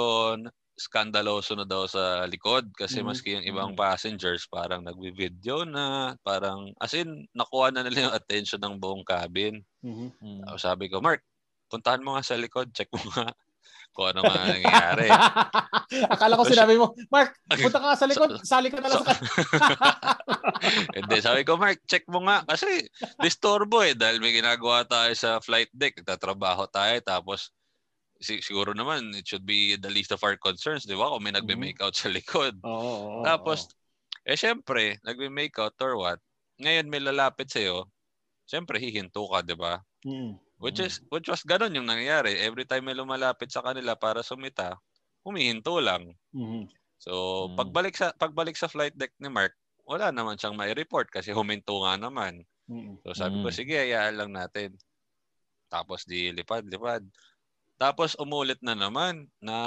skandaloso na daw sa likod kasi Mhm. maski yung ibang passengers parang nagbi-video na, parang, as in, nakuha na nila yung attention ng buong cabin. Mhm. Mm. Tapos sabi ko, Mark, puntahan mo nga sa likod, check mo nga kung ano nga nangyayari. Akala ko sinabi mo, Mark, punta ka sa likod, sali ka na lang sa Hindi, sabi ko, Mark, check mo nga. Kasi disturbo eh. Dahil may ginagawa tayo sa flight deck. Nagtatrabaho tayo. Tapos, siguro naman, it should be the least of our concerns. Di ba? Kung may nagbe-make out sa likod. Oo. oo, Tapos, eh syempre, nagbe-make out or what. Ngayon may lalapit sa'yo. Syempre, hihinto ka, di ba? Mhm. Which is which was ganun yung nangyayari. Every time may lumalapit sa kanila para sumita, humihinto lang. Mhm. So, Mm. pagbalik sa pagbalik sa flight deck ni Mark, wala naman siyang mai-report kasi huminto nga naman. Mhm. So, sabi ko, Mm. sige, hayaan lang natin. Tapos di lipad, lipad. Tapos umulit na naman na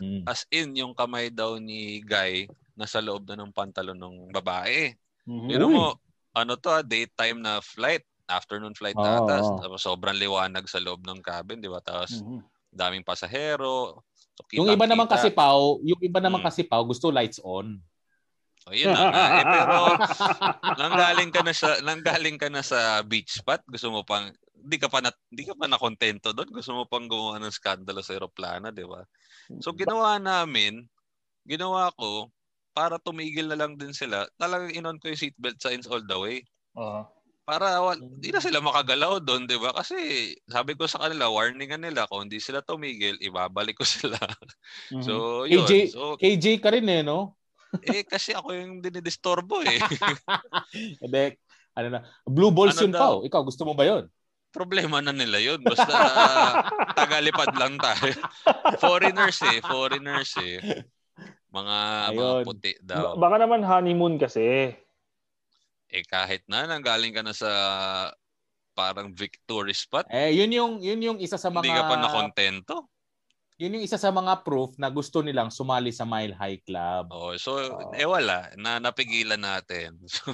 Mm. as in yung kamay daw ni Guy nasa loob na ng pantalon ng babae. Mhm. Pero mo, ano to, ah, daytime na flight, afternoon flight Oo, na oo. Tapos sobrang liwanag sa loob ng cabin, di ba? Tapos Mhm. daming pasahero. So, Yung iba naman kasi. Pau, yung iba naman Mm. kasi Pau gusto lights on. So, yun na nga. Eh, pero nanggaling ka na sa nanggaling ka na sa beach spot, gusto mo pang hindi ka pa na, hindi ka pa na kontento doon, gusto mo pang gumawa ng skandalo sa eroplano, di ba? So ginawa namin, ginawa ko para tumigil na lang din sila. Talagang inon ko yung seatbelt signs all the way. Oo. Para hindi na sila makagalaw doon, di ba? Kasi sabi ko sa kanila, warningan nila, kung hindi sila tumigil, ibabalik ko sila. Mhm. So, yun. KJ, So, KJ ka rin eh, no? eh, kasi ako yung dinidisturbo eh. Hindi, ano na, blue balls Ano yun daw? Pau. Ikaw, gusto mo ba yun? Problema na nila yun. Basta uh, tagalipad lang tayo. foreigners eh. Foreigners eh. Mga, mga Ayun. puti Ba- daw. baka naman honeymoon kasi. Eh kahit na, nanggaling ka na sa parang victory spot, Eh, yun yung, yun yung isa sa mga... hindi ka pa nakontento. Yun yung isa sa mga proof na gusto nilang sumali sa Mile High Club. Oh, so, Oo. eh wala. Na, napigilan natin. So,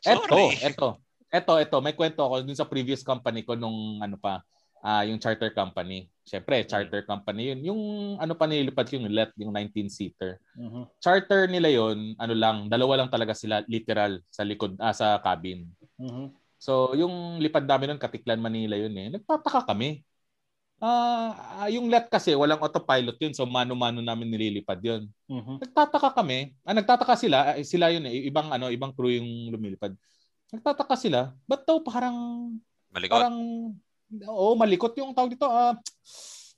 Eto, sorry. eto. Eto, eto. May kwento ako dun sa previous company ko nung ano pa, ah yung charter company. Siyempre, charter company yun. Yung ano pa nilipad yung let, yung 19-seater. Mhm. Charter nila yun, ano lang, dalawa lang talaga sila literal sa likod, ah, sa cabin. Mhm. So, yung lipad namin nun, Katiklan, Manila yun eh. Nagtataka kami. Ah, ah, yung let kasi walang autopilot yun, so mano-mano namin nililipad yun. Mhm. Nagtataka kami. Ah, nagtataka sila, eh, sila yun eh, ibang ano, ibang crew yung lumilipad. Nagtataka sila, ba't daw parang Malikot. parang oo, malikot yung tawag dito. Ah,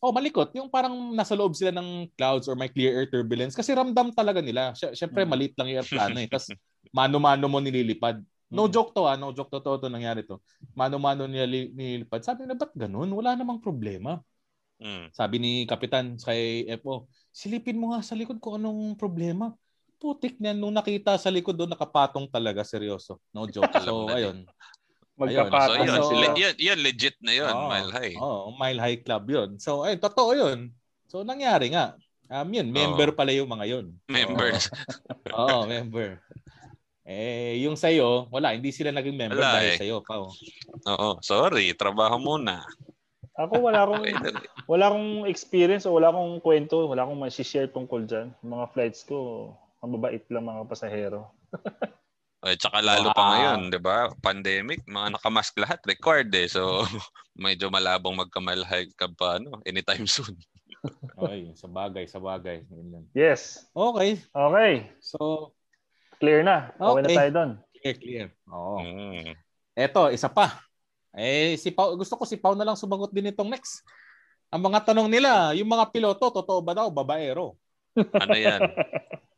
oh, malikot yung parang nasa loob sila ng clouds or may clear air turbulence kasi ramdam talaga nila. Sy- Syempre Mm. maliit lang yung airplano eh. Tapos mano-mano mo nililipad. No Mm. joke to ah, no joke to to, to nangyari to. Mano-mano nililipad. Sabi na ba't ganun? Wala namang problema. Mm. Sabi ni Kapitan kay FO, silipin mo nga sa likod kung anong problema. Putik niyan nung nakita sa likod doon nakapatong talaga seryoso. No joke. So ayun. Magkapatong So, yun. So-. Le- yan, yan, legit na yun. Oo. Mile high. Oh, Mile High Club 'yun. So ayun, totoo 'yun. So nangyari nga. Um, yun, member pala yung mga yun. Members. Oo, oh, member. Eh, yung sa'yo, wala, hindi sila naging member Wala dahil eh. sa'yo, Pao. Oo, sorry. Trabaho muna. Ako wala akong dali. wala akong experience o wala akong kwento, wala akong ma-share tungkol dyan. Yung Mga flights ko, mababait lang mga pasahero. Eh, tsaka lalo pa Wow. ngayon, di ba? Pandemic, mga nakamask lahat, required eh. So, medyo malabong magkamalhay ka pa, ano, anytime soon. Okay, sa bagay, sa bagay. Yes. Okay, Okay. so, Clear na. Okay, na Okay. tayo doon. clear, clear. Oo. Mm. Eto, isa pa. Eh, si Pau, gusto ko si Pau na lang sumagot din itong next. Ang mga tanong nila, yung mga piloto, totoo ba daw, babaero? Ano yan?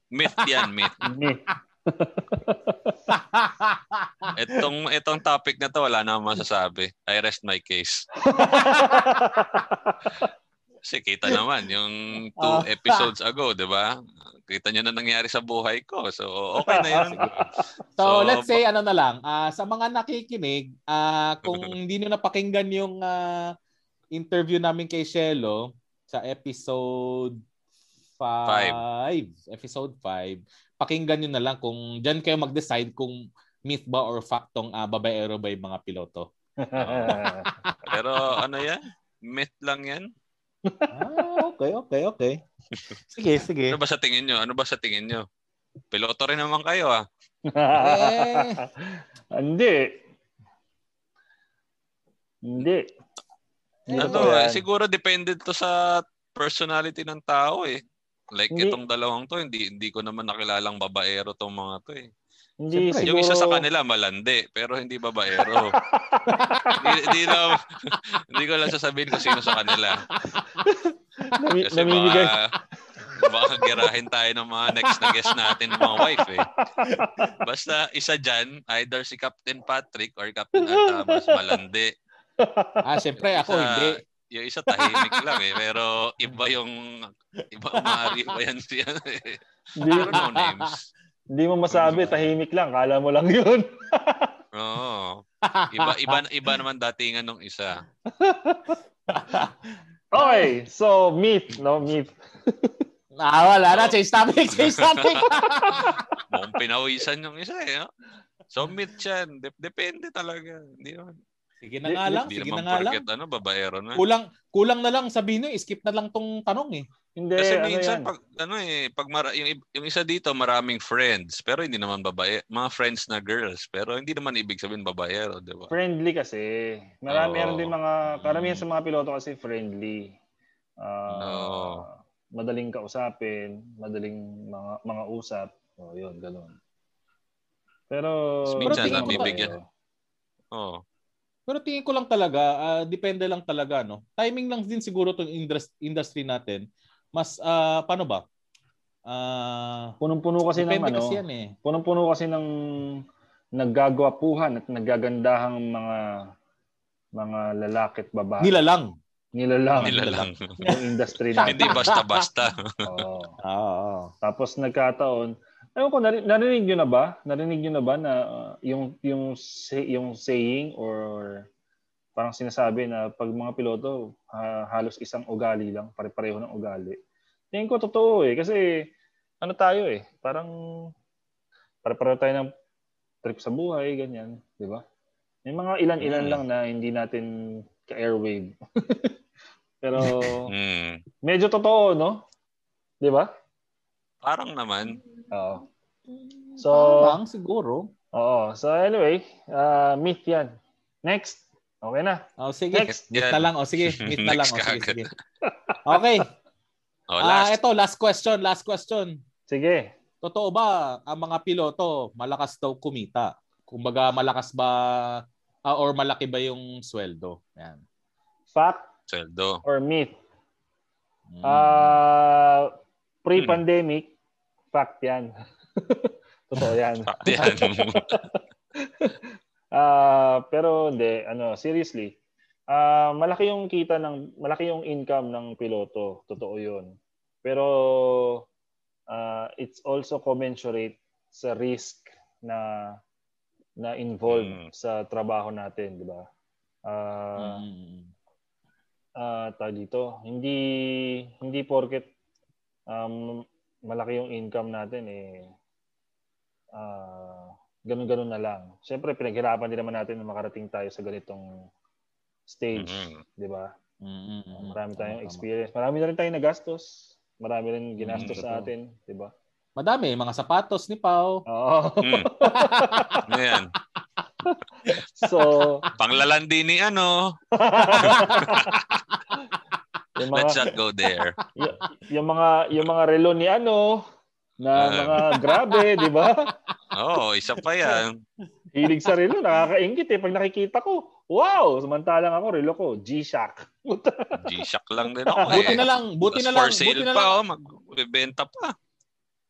Myth yan, myth. Myth. Itong, itong topic na to, wala na masasabi. I rest my case. Kasi kita naman, yung two Ah. episodes ago, di ba? Kita nyo na nangyari sa buhay ko. So, okay na yun. So, So, let's say ano na lang, ah, sa mga nakikinig, ah, kung hindi nyo napakinggan yung ah, interview namin kay Shelo sa episode 5, episode 5, pakinggan nyo na lang kung dyan kayo mag-decide kung myth ba or fact tong ah, babaero ba yung mga piloto. Pero ano yan? Myth lang yan? ah, okay, okay, okay. Sige, sige. Ano ba sa tingin nyo? Ano ba sa tingin nyo? Piloto rin naman kayo ah. Eh. Hindi. Hindi. Hindi Ano, totoo eh, siguro depende to sa personality ng tao eh. Like Hindi. itong dalawang to, hindi hindi ko naman nakilalang babaero tong mga to eh. Hindi Siyempre, siguro... Yung isa sa kanila malandi, pero hindi babaero. hindi, hindi, lang, hindi ko lang sasabihin kung sino sa kanila. Nami- Kasi namimigay. baka, baka girahin tayo ng mga next na guest natin mga wife eh. Basta isa dyan, either si Captain Patrick or Captain Atamas, malandi. Ah, syempre ako Isa- hindi. Yung isa tahimik lang eh, pero iba yung iba umari pa yan siya eh. Hindi, Pero no names. hindi mo masabi, tahimik lang. Kala mo lang yun. Oo. Iba iba iba naman datingan nung isa. Okay, so meet, no? Meet. Ah, wala na. Change topic, change topic. Mukhang pinawisan yung isa eh. no? So meet yan. Dep- depende talaga. Hindi naman. Sige na nga lang, Hindi sige na nga lang. ano, babaero na. Kulang, kulang na lang sabihin nyo, skip na lang tong tanong eh. Hindi, Kasi ano minsan yan? pag ano eh, pag mara, yung, yung isa dito maraming friends, pero hindi naman babae, mga friends na girls, pero hindi naman ibig sabihin babaero, 'di ba? friendly kasi. Marami Oo. meron din mga, karamihan Mm. sa mga piloto kasi friendly. Ah, Oo. Madaling kausapin, madaling mga mga usap. O, yun, ganun. Pero, minsan nabibigyan. babae. Oh. Pero tingin ko lang talaga, ah, depende lang talaga, no? Timing lang din siguro tong indus- industry natin. Mas, ah, paano ba? Ah, Punong-puno kasi ng ano, kasi yan eh. punong-puno kasi ng naggagwapuhan at naggagandahang mga mga lalaki at babae. Nila lang. Nila lang. Nila lang. Yung industry natin. hindi basta-basta. Oo. Ah, ah. Tapos nagkataon, Ewan ko, nari- narinig nyo na ba? Narinig nyo na ba na uh, yung, yung, say- yung saying or parang sinasabi na pag mga piloto, ha- halos isang ugali lang, pare-pareho ng ugali. Tingin ko totoo eh. Kasi ano tayo eh, parang pare-pareho tayo ng trip sa buhay, ganyan. Di ba? May mga ilan-ilan Mm. lang na hindi natin ka-airwave. Pero Hmm. medyo totoo, no? Di ba? Parang naman. Oo. So, Parang siguro. Oo. So anyway, uh, meet yan. Next. Okay na. Oh, sige. Next. Meet na lang. Oh, sige. Meet na lang. Oh, sige, kagad. sige. Okay. Oh, Ah, last. ito, last question. Last question. Sige. Totoo ba ang mga piloto malakas daw kumita? Kumbaga malakas ba ah, or malaki ba yung sweldo? Yan. Fact Sweldo. or myth? Mm. Uh, pre-pandemic, fact yan. Totoo yan. Fact yan. Ah, pero hindi, ano, seriously. Ah, malaki yung kita ng malaki yung income ng piloto, totoo 'yun. Pero ah, it's also commensurate sa risk na na involved Mm. sa trabaho natin, di ba? Ah, Mm. tawag dito, hindi hindi porket um, malaki yung income natin eh ah ganun-ganun na lang. Siyempre, pinaghirapan din naman natin na makarating tayo sa ganitong stage, Mhm. 'di ba? Mm-mm. Marami tayong experience. Marami na rin tayong nagastos. Marami rin ginastos Mm, sa atin, 'di ba? Madami, mga sapatos ni Pau. Oo. Mm. Ano yan? so, Panglalandi ni ano. yung mga Let's not go there. y- yung mga yung mga relo ni ano na mga grabe, 'di ba? Oo, oh, isa pa yan. Hilig sa relo, nakakaingit eh pag nakikita ko. Wow, samantalang ako relo ko G-Shock. G-Shock lang din ako Buti eh. na lang, buti na lang, for sale buti na pa, lang. oh, magbebenta pa.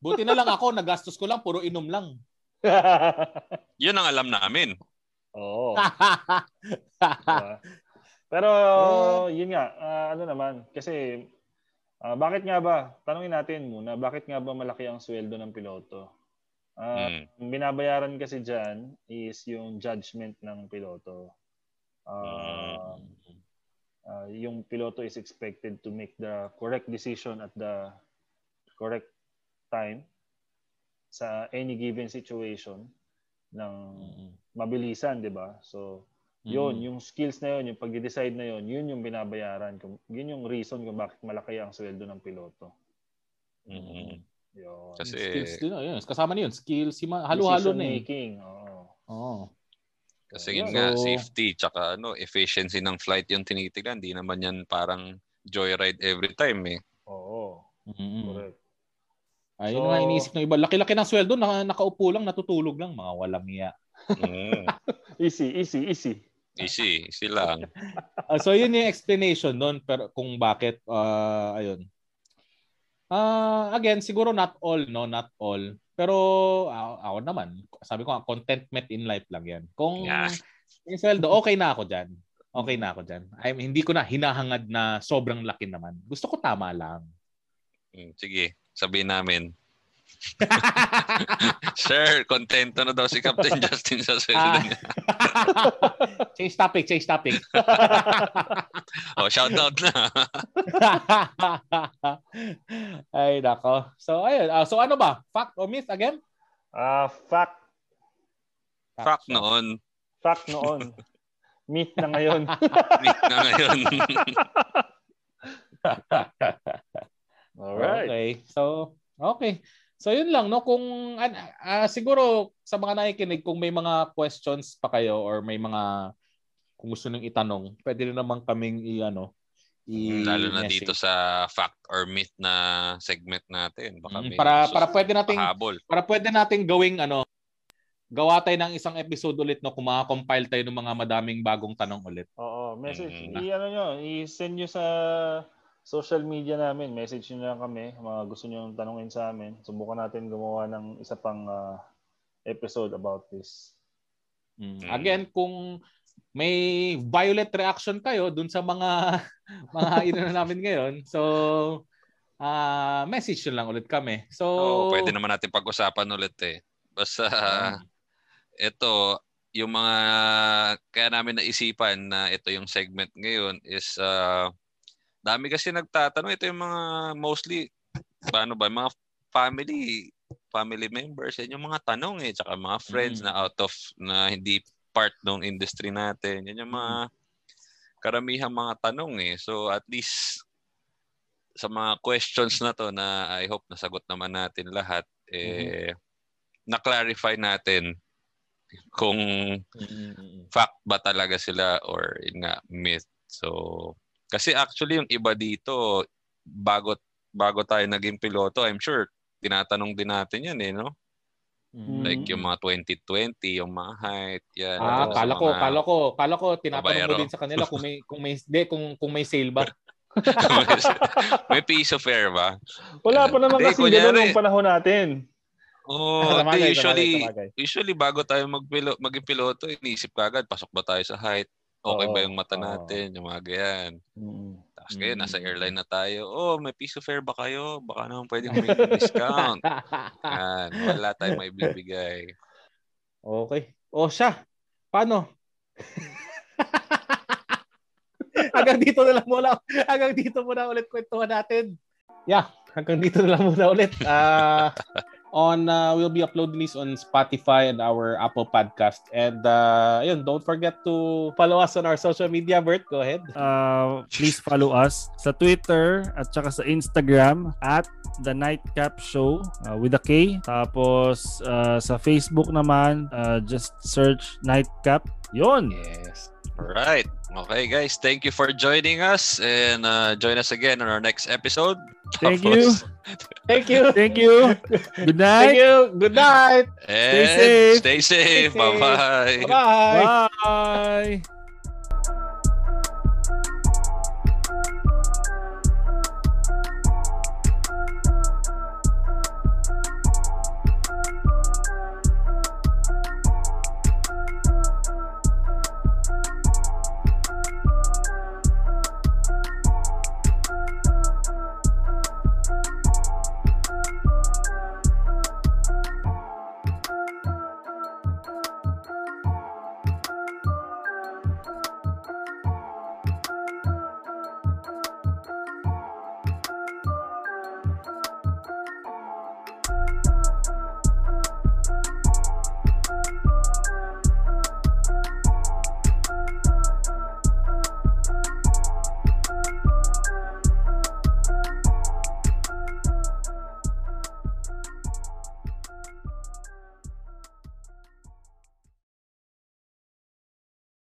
Buti na lang ako, nagastos ko lang, puro inom lang. Yun ang alam namin. Oo. diba? Pero yun nga, ah, ano naman, kasi ah, bakit nga ba, tanungin natin muna, bakit nga ba malaki ang sweldo ng piloto? Ah, Mm. Binabayaran kasi dyan is yung judgment ng piloto. Ah, ah, yung piloto is expected to make the correct decision at the correct time sa any given situation ng mabilisan, 'di ba? So, yun, yung skills na yun, yung pag-decide na yun, yun yung binabayaran. Kung, yun yung reason kung bakit malaki ang sweldo ng piloto. Mm. Yun. Kasi skills din, oh, yun. Kasama na yun, skills, halo-halo na eh. making, oo. Oo. kasi yun So- nga safety tsaka ano efficiency ng flight yung tinitigan. Di naman yan parang joyride every time eh. Oo, Mm-mm. correct. Ayun So- nga iniisip ng iba. Laki-laki ng sweldo, naka, nakaupo lang, natutulog lang. Mga walang iya. Mm. Easy, easy, easy. Easy, easy lang. Ah, so yun yung explanation doon pero kung bakit ah ayun. Ah, again, siguro not all, no, not all. Pero ako, ako naman, sabi ko contentment in life lang 'yan. Kung Yeah. yung sweldo, okay na ako diyan. Okay na ako diyan. I mean, hindi ko na hinahangad na sobrang laki naman. Gusto ko tama lang. Mm, Sige, sabihin namin. Sir, kontento na daw si Captain Justin sa sweldo Ah. niya. change topic, change topic. Oh, shout out na. Ay, nako. So, ayun. Ah, so, ano ba? Fact or myth again? Ah, fact, Fact siya. noon. fact noon. Meet na ngayon. Meet na ngayon. Alright. Okay. So, okay. So, yun lang, no? Kung, an- ah, siguro, sa mga nakikinig, kung may mga questions pa kayo or may mga, kung gusto nyo itanong, pwede rin naman kaming i, ano, i Lalo na dito sa fact or myth na segment natin. Baka Mm, may para para pwede nating pahabol. para pwede nating gawing ano gawa tayo ng isang episode ulit no kung makakompile tayo ng mga madaming bagong tanong ulit. Oo, message. Mm. I-ano nyo, i-send nyo sa social media namin. Message nyo lang kami. Mga gusto nyo tanungin sa amin. Subukan natin gumawa ng isa pang ah, episode about this. Mm. Mm. Again, kung may violent reaction kayo dun sa mga mga ino na namin ngayon, so ah message nyo lang ulit kami. So Oo, pwede naman natin pag-usapan ulit eh. Basta Ah. ito, yung mga kaya namin naisipan na ito yung segment ngayon is ah, dami kasi nagtatanong. Ito yung mga mostly, paano ba, mga family family members, yan yung mga tanong eh. Tsaka mga friends Mm. na out of, na hindi part ng industry natin. Yan yung mga karamihang mga tanong eh. So at least sa mga questions na to na I hope nasagot naman natin lahat eh na-clarify natin kung Mm. fact ba talaga sila or yun nga myth. So kasi actually yung iba dito bago bago tayo naging piloto, I'm sure tinatanong din natin yan eh, no? Mm. Like yung mga 2020, yung mga height, yan. Ah, kala ko, mga- kala ko, kala ko tinatanong mo din sa kanila kung may kung may de, kung kung may sale ba. may piece of air ba? Wala pa naman kasi kunyari- ganun nung panahon natin. Hindi, sabagay, usually, sabagay. usually bago tayo magpilo, maging piloto, iniisip ka agad, pasok ba tayo sa height? Okay Oo, ba yung mata natin? Yung mga ganyan. Mm. Tapos ngayon, nasa Mm. airline na tayo. Oh, may piece of fare ba kayo? Baka naman pwede may discount. Yan, wala tayong may bibigay. okay. O siya. Paano? hanggang dito na lang muna. Hanggang dito muna ulit kwentuhan natin. Yeah. hanggang dito na lang muna ulit. Uh, on uh, we'll be uploading this on Spotify and our Apple Podcast. And uh, yun, don't forget to follow us on our social media. Bert, go ahead. Uh, please follow us sa Twitter at saka sa Instagram at The Nightcap Show uh, with a K. Tapos uh, sa Facebook naman, uh, just search Nightcap. Yun. Yes. Alright. Okay, guys. Thank you for joining us and uh, join us again on our next episode. Thank you. Thank you. Thank you. Good night. Thank you. Good night. And. Stay safe. Stay safe. Bye-bye. Bye. Bye.